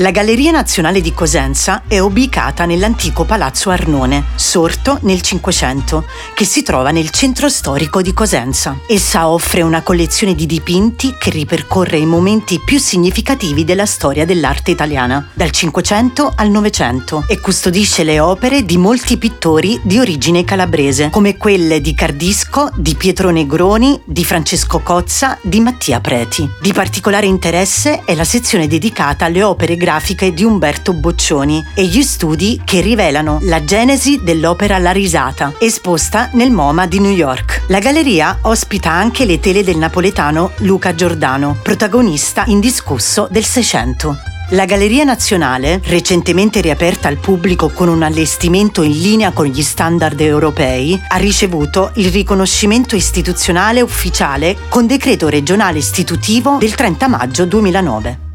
La Galleria Nazionale di Cosenza è ubicata nell'antico Palazzo Arnone, sorto nel Cinquecento, che si trova nel centro storico di Cosenza. Essa offre una collezione di dipinti che ripercorre i momenti più significativi della storia dell'arte italiana, dal Cinquecento al Novecento, e custodisce le opere di molti pittori di origine calabrese, come quelle di Cardisco, di Pietro Negroni, di Francesco Cozza, di Mattia Preti. Di particolare interesse è la sezione dedicata alle opere grafiche di Umberto Boccioni e gli studi che rivelano la genesi dell'opera La risata, esposta nel MoMA di New York. La galleria ospita anche le tele del napoletano Luca Giordano, protagonista indiscusso del Seicento. La Galleria Nazionale, recentemente riaperta al pubblico con un allestimento in linea con gli standard europei, ha ricevuto il riconoscimento istituzionale ufficiale con decreto regionale istitutivo del 30 maggio 2009.